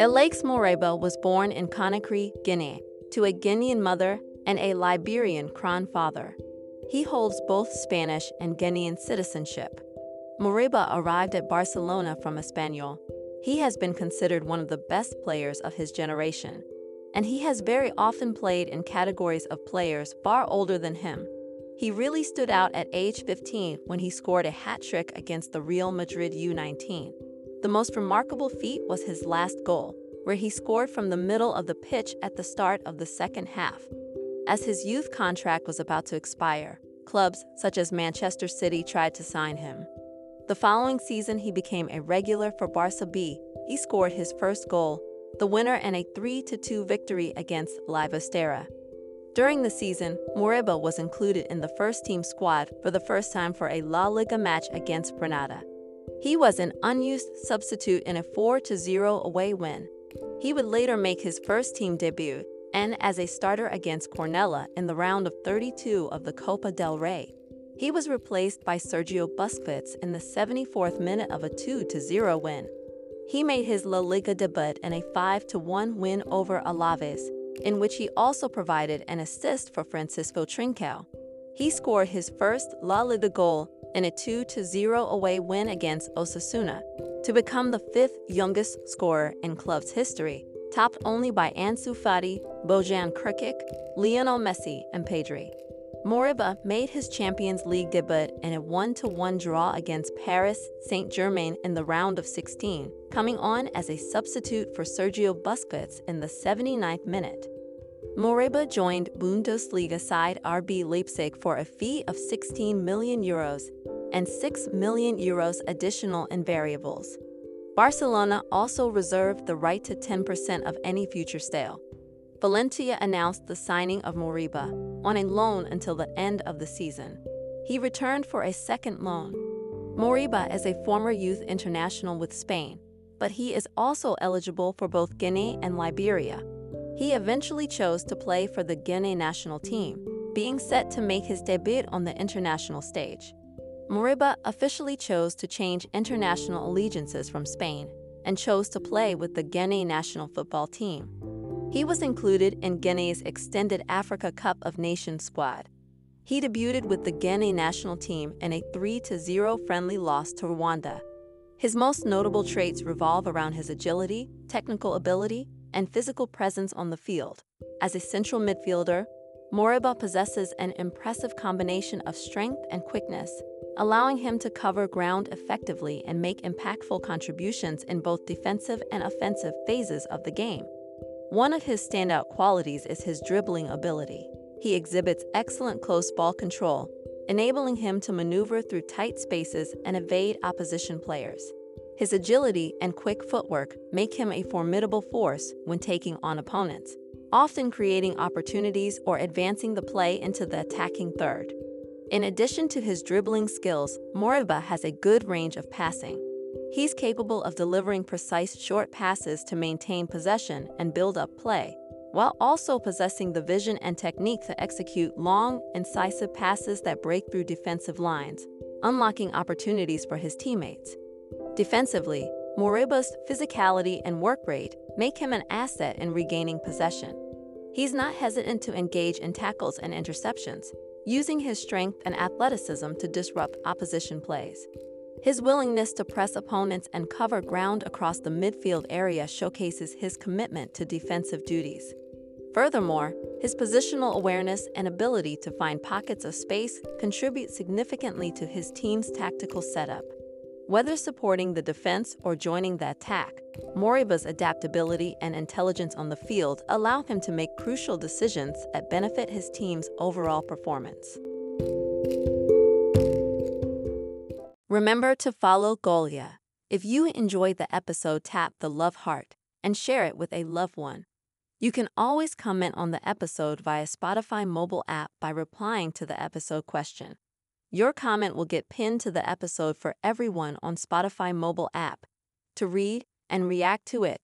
Ilaix Moriba was born in Conakry, Guinea, to a Guinean mother and a Liberian crown father. He holds both Spanish and Guinean citizenship. Moriba arrived at Barcelona from Espanyol. He has been considered one of the best players of his generation, and he has very often played in categories of players far older than him. He really stood out at age 15 when he scored a hat trick against the Real Madrid U19. The most remarkable feat was his last goal, where he scored from the middle of the pitch at the start of the second half. As his youth contract was about to expire, clubs such as Manchester City tried to sign him. The following season, he became a regular for Barca B. He scored his first goal, the winner in a 3 2 victory against Llagostera. During the season, Moriba was included in the first team squad for the first time for a La Liga match against Granada. He was an unused substitute in a 4 0 away win. He would later make his first team debut and as a starter against Cornellà in the round of 32 of the Copa del Rey. He was replaced by Sergio Busquets in the 74th minute of a 2-0 win. He made his La Liga debut in a 5-1 win over Alaves, in which he also provided an assist for Francisco Trincao. He scored his first La Liga goal in a 2-0 away win against Osasuna, to become the fifth youngest scorer in club's history topped only by Ansu Fati, Bojan Krkic, Lionel Messi, and Pedri. Moriba made his Champions League debut in a 1-1 draw against Paris Saint-Germain in the round of 16, coming on as a substitute for Sergio Busquets in the 79th minute. Moriba joined Bundesliga side RB Leipzig for a fee of 16 million euros and 6 million euros additional in variables. Barcelona also reserved the right to 10% of any future sale. Valencia announced the signing of Moriba on a loan until the end of the season. He returned for a second loan. Moriba is a former youth international with Spain, but he is also eligible for both Guinea and Liberia. He eventually chose to play for the Guinea national team, being set to make his debut on the international stage. Moriba officially chose to change international allegiances from Spain and chose to play with the Guinea national football team. He was included in Guinea's extended Africa Cup of Nations squad. He debuted with the Guinea national team in a 3 0 friendly loss to Rwanda. His most notable traits revolve around his agility, technical ability, and physical presence on the field. As a central midfielder, Moriba possesses an impressive combination of strength and quickness, allowing him to cover ground effectively and make impactful contributions in both defensive and offensive phases of the game. One of his standout qualities is his dribbling ability. He exhibits excellent close ball control, enabling him to maneuver through tight spaces and evade opposition players. His agility and quick footwork make him a formidable force when taking on opponents often creating opportunities or advancing the play into the attacking third. In addition to his dribbling skills, Moriba has a good range of passing. He's capable of delivering precise short passes to maintain possession and build up play, while also possessing the vision and technique to execute long, incisive passes that break through defensive lines, unlocking opportunities for his teammates. Defensively, Moriba's physicality and work rate make him an asset in regaining possession. He's not hesitant to engage in tackles and interceptions, using his strength and athleticism to disrupt opposition plays. His willingness to press opponents and cover ground across the midfield area showcases his commitment to defensive duties. Furthermore, his positional awareness and ability to find pockets of space contribute significantly to his team's tactical setup. Whether supporting the defense or joining the attack, Moriba's adaptability and intelligence on the field allow him to make crucial decisions that benefit his team's overall performance. Remember to follow Golia. If you enjoyed the episode, tap the love heart and share it with a loved one. You can always comment on the episode via Spotify mobile app by replying to the episode question. Your comment will get pinned to the episode for everyone on Spotify mobile app to read and react to it.